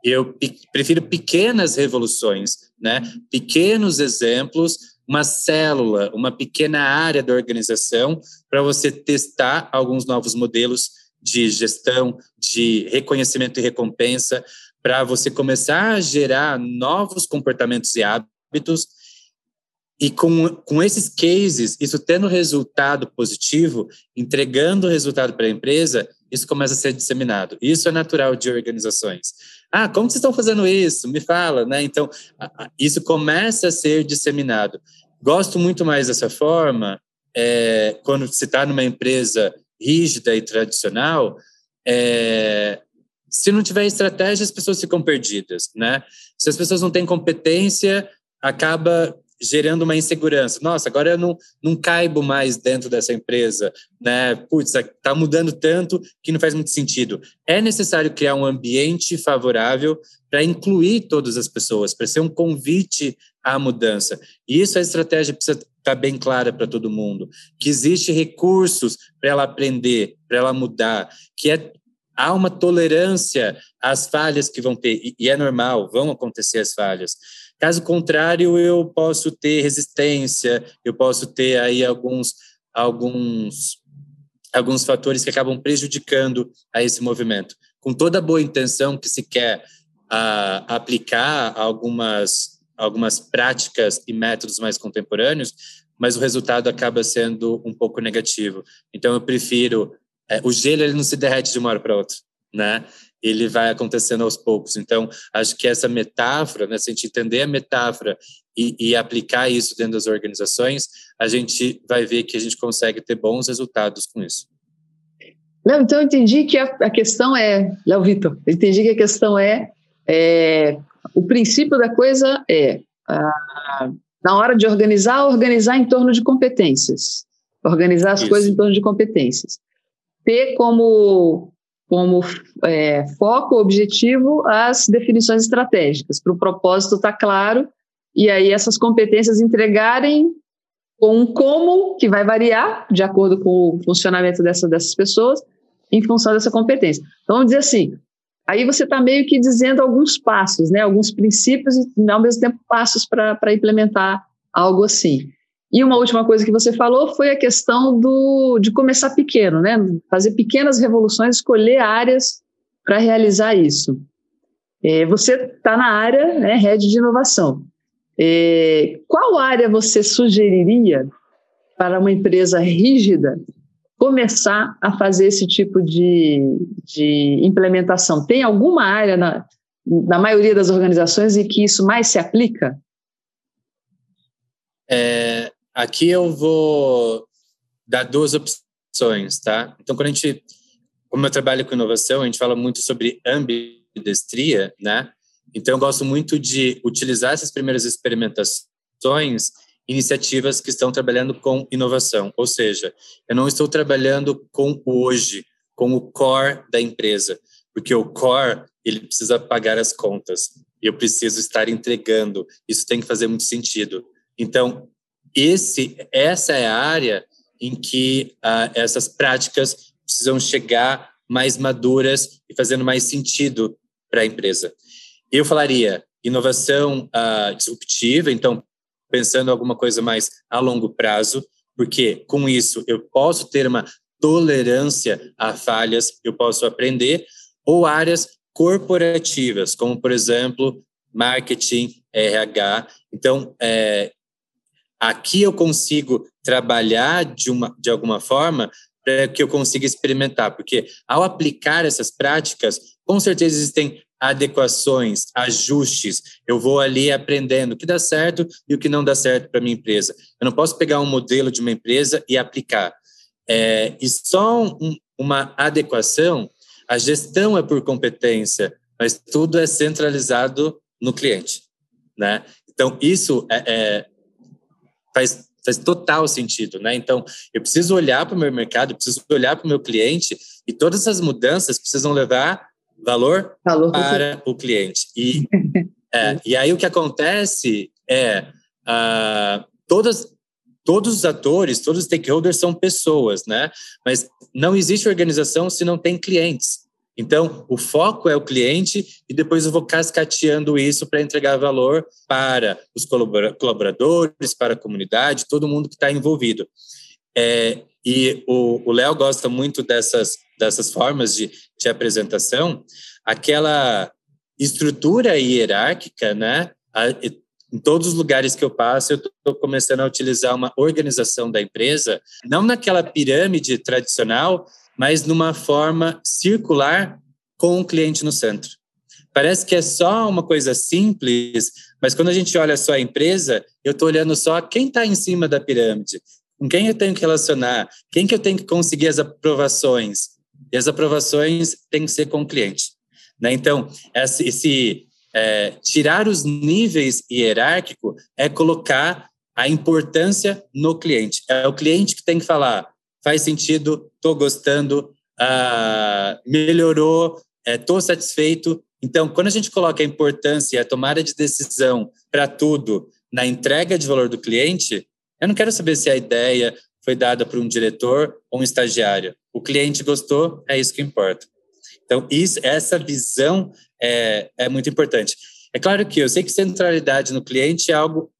Eu prefiro pequenas revoluções, né? Pequenos exemplos, uma célula, uma pequena área da organização para você testar alguns novos modelos de gestão, de reconhecimento e recompensa, para você começar a gerar novos comportamentos e hábitos. E com, com esses cases, isso tendo resultado positivo, entregando resultado para a empresa, isso começa a ser disseminado. Isso é natural de organizações. Ah, como vocês estão fazendo isso? Me fala, né? Então, isso começa a ser disseminado. Gosto muito mais dessa forma é, quando se está numa empresa rígida e tradicional. É, se não tiver estratégia, as pessoas ficam perdidas, né? Se as pessoas não têm competência, acaba gerando uma insegurança. Nossa, agora eu não, não caibo mais dentro dessa empresa, né? Putz, está mudando tanto que não faz muito sentido. É necessário criar um ambiente favorável para incluir todas as pessoas, para ser um convite à mudança. E isso a estratégia precisa estar tá bem clara para todo mundo, que existe recursos para ela aprender, para ela mudar, que é há uma tolerância às falhas que vão ter, e é normal, vão acontecer as falhas. Caso contrário, eu posso ter resistência, eu posso ter aí alguns, alguns, alguns fatores que acabam prejudicando a esse movimento. Com toda boa intenção que se quer aplicar algumas, algumas práticas e métodos mais contemporâneos, mas o resultado acaba sendo um pouco negativo. Então, eu prefiro... É, o gelo ele não se derrete de uma hora para outra, né? Ele vai acontecendo aos poucos. Então, acho que essa metáfora, né, se a gente entender a metáfora e, e, aplicar isso dentro das organizações, a gente vai ver que a gente consegue ter bons resultados com isso. Léo, então eu entendi que a, a questão é, Léo Vitor, eu entendi que a questão é, é o princípio da coisa é, a, na hora de organizar, organizar em torno de competências. Organizar as isso. coisas em torno de competências. Ter como como é, foco, objetivo, as definições estratégicas, para o propósito estar tá claro, e aí essas competências entregarem com um como que vai variar de acordo com o funcionamento dessa, dessas pessoas, em função dessa competência. Então, vamos dizer assim, aí você está meio que dizendo alguns passos, né, alguns princípios e, ao mesmo tempo, passos para implementar algo assim. E uma última coisa que você falou foi a questão do, de começar pequeno, né? Fazer pequenas revoluções, escolher áreas para realizar isso. É, você está na área, né, rede de inovação. É, qual área você sugeriria para uma empresa rígida começar a fazer esse tipo de, de implementação? Tem alguma área na, na maioria das organizações em que isso mais se aplica? É, aqui eu vou dar duas opções, tá? Então, quando a gente, como eu trabalho com inovação, a gente fala muito sobre ambidestria, né? Então, eu gosto muito de utilizar essas primeiras experimentações iniciativas que estão trabalhando com inovação, ou seja, eu não estou trabalhando com o hoje, com o core da empresa, porque o core ele precisa pagar as contas eu preciso estar entregando. Isso tem que fazer muito sentido. Então, esse, essa é a área em que ah, essas práticas precisam chegar mais maduras e fazendo mais sentido para a empresa. Eu falaria inovação ah, disruptiva, então pensando alguma coisa mais a longo prazo, porque com isso eu posso ter uma tolerância a falhas, eu posso aprender, ou áreas corporativas, como, por exemplo, marketing, RH. Então, é, aqui eu consigo trabalhar de, uma, de alguma forma para que eu consiga experimentar, porque ao aplicar essas práticas, com certeza existem adequações, ajustes. Eu vou ali aprendendo o que dá certo e o que não dá certo para minha empresa. Eu não posso pegar um modelo de uma empresa e aplicar. É, e só um, uma adequação, a gestão é por competência, mas tudo é centralizado no cliente, né? Então isso é, é faz faz total sentido, né? Então, eu preciso olhar para o meu mercado, eu preciso olhar para o meu cliente e todas essas mudanças precisam levar valor, valor para o cliente. E, *laughs* é, e aí o que acontece é uh, todas, todos os atores, todos os stakeholders são pessoas, né? Mas não existe organização se não tem clientes. Então, o foco é o cliente e depois eu vou cascateando isso para entregar valor para os colaboradores, para a comunidade, todo mundo que está envolvido. É, e o Léo gosta muito dessas, dessas formas de, de apresentação, aquela estrutura hierárquica, né? A, em todos os lugares que eu passo, eu estou começando a utilizar uma organização da empresa, não naquela pirâmide tradicional, mas numa forma circular com o cliente no centro. Parece que é só uma coisa simples, mas quando a gente olha só a empresa, eu estou olhando só quem está em cima da pirâmide, com quem eu tenho que relacionar, quem que eu tenho que conseguir as aprovações. E as aprovações têm que ser com o cliente. Né? Então, esse, é, tirar os níveis hierárquicos é colocar a importância no cliente. É o cliente que tem que falar, faz sentido, estou gostando, ah, melhorou, estou é, satisfeito. Então, quando a gente coloca a importância a tomada de decisão para tudo na entrega de valor do cliente, eu não quero saber se a ideia foi dada por um diretor ou um estagiário. O cliente gostou, é isso que importa. Então, isso, essa visão é, é muito importante. É claro que eu sei que centralidade no cliente é algo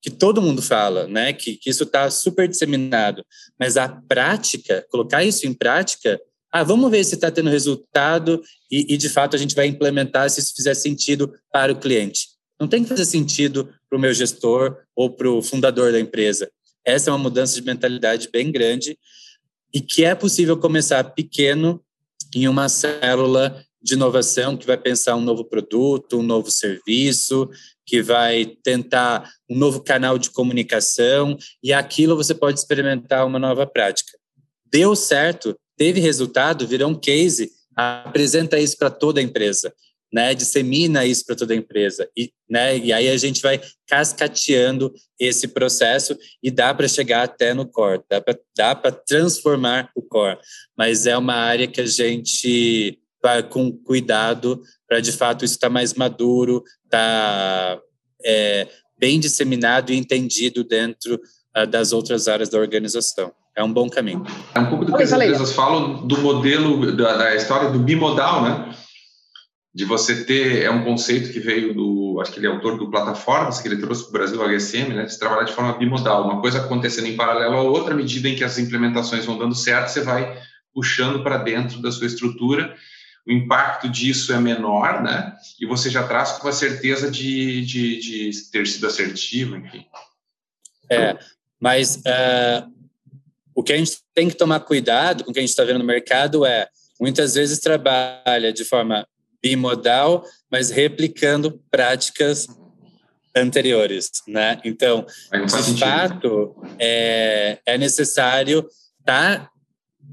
que todo mundo fala, né? Que, que isso está super disseminado. Mas a prática, colocar isso em prática, ah, vamos ver se está tendo resultado e, e, de fato, a gente vai implementar se isso fizer sentido para o cliente. Não tem que fazer sentido para o meu gestor ou para o fundador da empresa. Essa é uma mudança de mentalidade bem grande e que é possível começar pequeno em uma célula de inovação que vai pensar um novo produto, um novo serviço, que vai tentar um novo canal de comunicação e aquilo você pode experimentar uma nova prática. Deu certo, teve resultado, virou um case, apresenta isso para toda a empresa, né? Dissemina isso para toda a empresa e, né? E aí a gente vai cascateando esse processo e dá para chegar até no core, dá para transformar o core, mas é uma área que a gente vai com cuidado para de fato isso estar tá mais maduro, tá é, bem disseminado e entendido dentro uh, das outras áreas da organização. É um bom caminho. É um pouco do que as empresas falam do modelo, da, da, história do bimodal, né? De você ter, é um conceito que veio do, acho que ele é autor do Plataformas, que ele trouxe para o Brasil, HSM, né? De trabalhar de forma bimodal, uma coisa acontecendo em paralelo à outra, à medida em que as implementações vão dando certo, você vai puxando para dentro da sua estrutura o impacto disso é menor, né? E você já traz com a certeza de, de, de ter sido assertivo, enfim. É, mas uh, o que a gente tem que tomar cuidado com o que a gente está vendo no mercado é, muitas vezes trabalha de forma bimodal, mas replicando práticas anteriores, né? Então, de fato, é, é necessário estar tá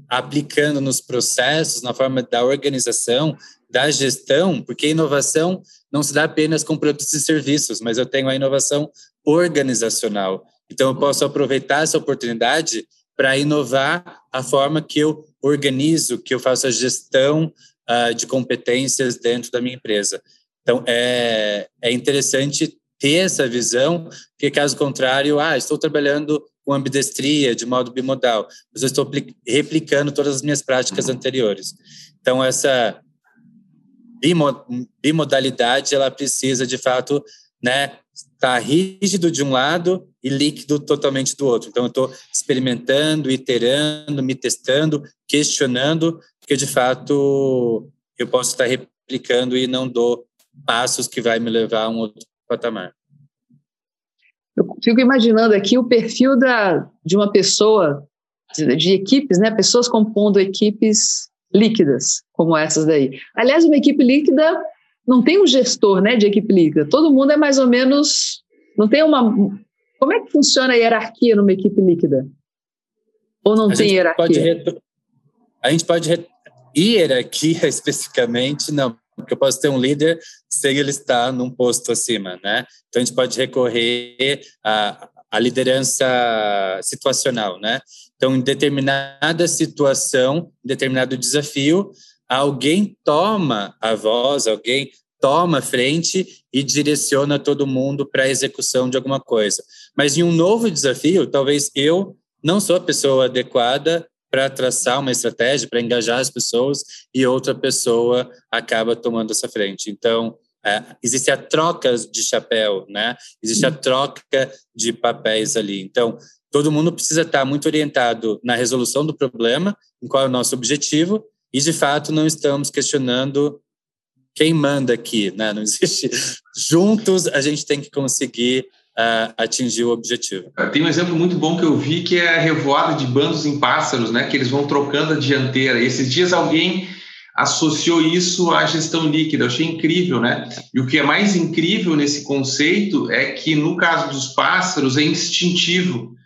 aplicando nos processos, na forma da organização, da gestão, porque inovação não se dá apenas com produtos e serviços, mas eu tenho a inovação organizacional. Então, eu posso aproveitar essa oportunidade para inovar a forma que eu organizo, que eu faço a gestão uh, de competências dentro da minha empresa. Então, é, é interessante ter essa visão, porque caso contrário, ah, estou trabalhando com ambidestria, de modo bimodal, mas eu estou replicando todas as minhas práticas anteriores. Então, essa bimodalidade, ela precisa, de fato, né, estar rígido de um lado e líquido totalmente do outro. Então, eu estou experimentando, iterando, me testando, questionando, porque, de fato, eu posso estar replicando e não dou passos que vai me levar a um outro patamar. Eu fico imaginando aqui o perfil da, de uma pessoa, de, de equipes, né? Pessoas compondo equipes líquidas, como essas daí. Aliás, uma equipe líquida não tem um gestor, né, de equipe líquida. Todo mundo é mais ou menos, não tem uma. Como é que funciona a hierarquia numa equipe líquida? Ou não a tem hierarquia? Pode a gente pode hierarquia *laughs* especificamente não porque eu posso ter um líder ele estar num posto acima, né? Então a gente pode recorrer à, à liderança situacional, né? Então, em determinada situação, em determinado desafio, alguém toma a voz, alguém toma a frente e direciona todo mundo para a execução de alguma coisa. Mas em um novo desafio, talvez eu não sou a pessoa adequada para traçar uma estratégia, para engajar as pessoas, e outra pessoa acaba tomando essa frente. Então, é, existe a troca de chapéu, né? Existe a troca de papéis ali. Então, todo mundo precisa estar muito orientado na resolução do problema, em qual é o nosso objetivo, e de fato não estamos questionando quem manda aqui, né? Não existe. Juntos a gente tem que conseguir uh, atingir o objetivo. Tem um exemplo muito bom que eu vi que é a revoada de bandos em pássaros, né? Que eles vão trocando a dianteira. Esses dias alguém associou isso à gestão líquida. Eu achei incrível, né? E o que é mais incrível nesse conceito é que no caso dos pássaros é instintivo.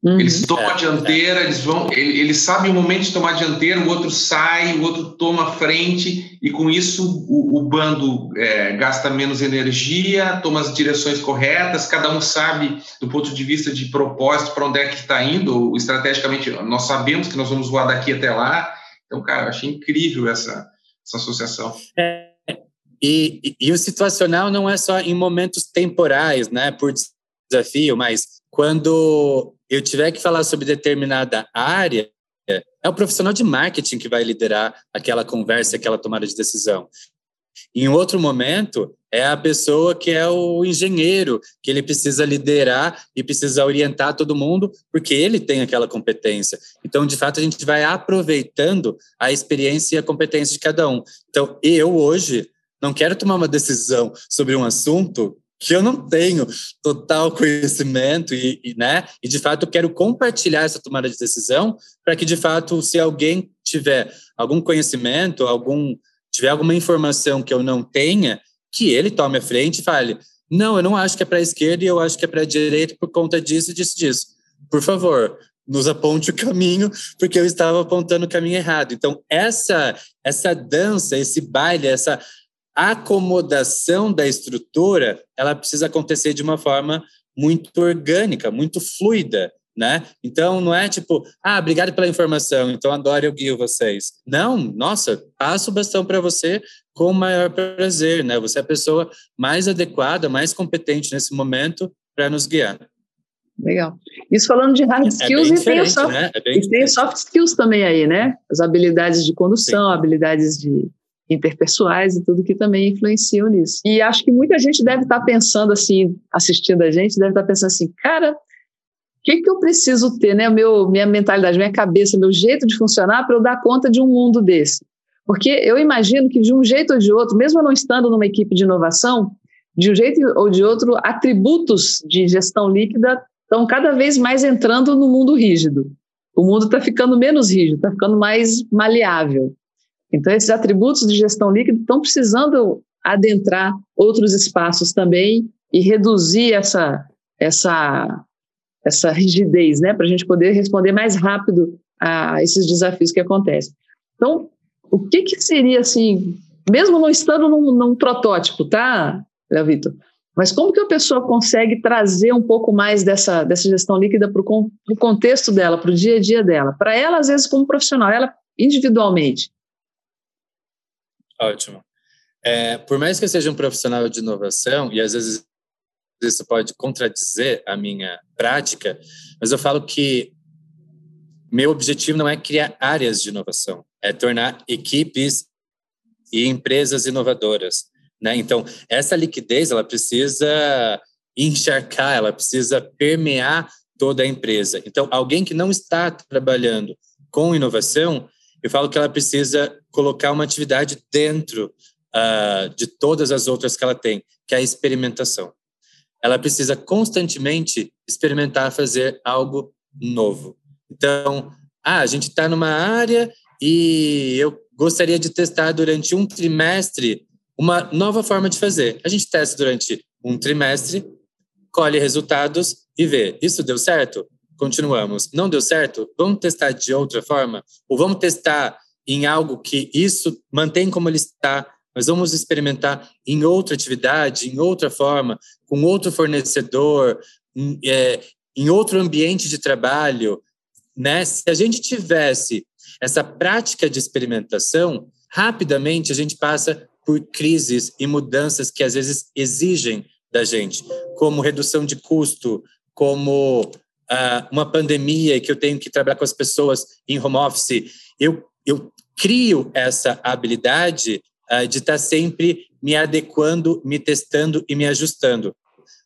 Uhum. Eles tomam a é, dianteira, é. eles vão, eles sabem o momento de tomar a dianteira, o outro sai, o outro toma a frente, e com isso o, o bando é, gasta menos energia, toma as direções corretas, cada um sabe do ponto de vista de propósito para onde é que está indo, estrategicamente nós sabemos que nós vamos voar daqui até lá. Então, cara, eu achei incrível essa, essa associação. É, e, e, o situacional não é só em momentos temporais, né, por desafio, mas quando eu tiver que falar sobre determinada área, é o profissional de marketing que vai liderar aquela conversa, aquela tomada de decisão. Em outro momento, é a pessoa que é o engenheiro, que ele precisa liderar e precisa orientar todo mundo, porque ele tem aquela competência. Então, de fato, a gente vai aproveitando a experiência e a competência de cada um. Então, eu hoje não quero tomar uma decisão sobre um assunto que eu não tenho total conhecimento e, e, né, e de fato eu quero compartilhar essa tomada de decisão para que de fato se alguém tiver algum conhecimento, algum tiver alguma informação que eu não tenha, que ele tome a frente e fale: "Não, eu não acho que é para a esquerda e eu acho que é para a direita por conta disso, disso, disso. Por favor, nos aponte o caminho, porque eu estava apontando o caminho errado. Então, essa essa dança, esse baile, essa acomodação da estrutura, ela precisa acontecer de uma forma muito orgânica, muito fluida, né? Então não é tipo, ah, obrigado pela informação, então agora eu guio vocês. Não, nossa, passo o bastão para você com o maior prazer, né? Você é a pessoa mais adequada, mais competente nesse momento para nos guiar. Legal. Isso falando de hard é skills é e tem, soft, né? é e tem soft skills também aí, né? As habilidades de condução, Sim. habilidades de interpessoais e tudo que também influenciam nisso. E acho que muita gente deve estar pensando assim, assistindo a gente, deve estar pensando assim, cara, que, que eu preciso ter, né? Meu, minha mentalidade, minha cabeça, meu jeito de funcionar para eu dar conta de um mundo desse. Porque eu imagino que de um jeito ou de outro, mesmo eu não estando numa equipe de inovação, de um jeito ou de outro, atributos de gestão líquida estão cada vez mais entrando no mundo rígido. O mundo está ficando menos rígido, está ficando mais maleável. Então, esses atributos de gestão líquida estão precisando adentrar outros espaços também e reduzir essa, essa, essa rigidez, né, para a gente poder responder mais rápido a esses desafios que acontecem. Então, o que, que seria assim, mesmo não estando num, num protótipo, tá, Léo Vitor? Mas como que a pessoa consegue trazer um pouco mais dessa, dessa gestão líquida para o contexto dela, para o dia a dia dela? Para ela, às vezes, como profissional, ela individualmente. Ótimo. É, por mais que eu seja um profissional de inovação, e às vezes isso pode contradizer a minha prática, mas eu falo que meu objetivo não é criar áreas de inovação, é tornar equipes e empresas inovadoras. Né? Então, essa liquidez ela precisa encharcar, ela precisa permear toda a empresa. Então, alguém que não está trabalhando com inovação, eu falo que ela precisa colocar uma atividade dentro uh, de todas as outras que ela tem, que é a experimentação. Ela precisa constantemente experimentar fazer algo novo. Então, ah, a gente está numa área e eu gostaria de testar durante um trimestre uma nova forma de fazer. A gente testa durante um trimestre, colhe resultados e vê. Isso deu certo? Continuamos. Não deu certo? Vamos testar de outra forma? Ou vamos testar em algo que isso mantém como ele está, mas vamos experimentar em outra atividade, em outra forma, com outro fornecedor, em, é, em outro ambiente de trabalho, né? Se a gente tivesse essa prática de experimentação, rapidamente a gente passa por crises e mudanças que às vezes exigem da gente, como redução de custo, como uh, uma pandemia que eu tenho que trabalhar com as pessoas em home office. Eu, eu crio essa habilidade de estar sempre me adequando, me testando e me ajustando.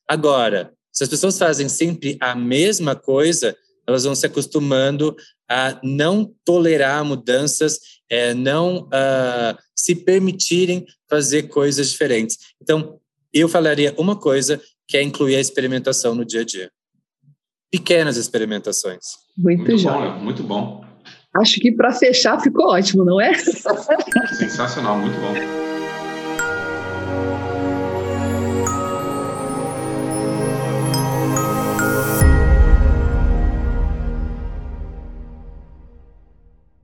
Agora, se as pessoas fazem sempre a mesma coisa, elas vão se acostumando a não tolerar mudanças, é, não uh, se permitirem fazer coisas diferentes. Então, eu falaria uma coisa que é incluir a experimentação no dia a dia. Pequenas experimentações. Muito, muito bom, muito bom. Acho que para fechar ficou ótimo, não é? Sensacional, muito bom.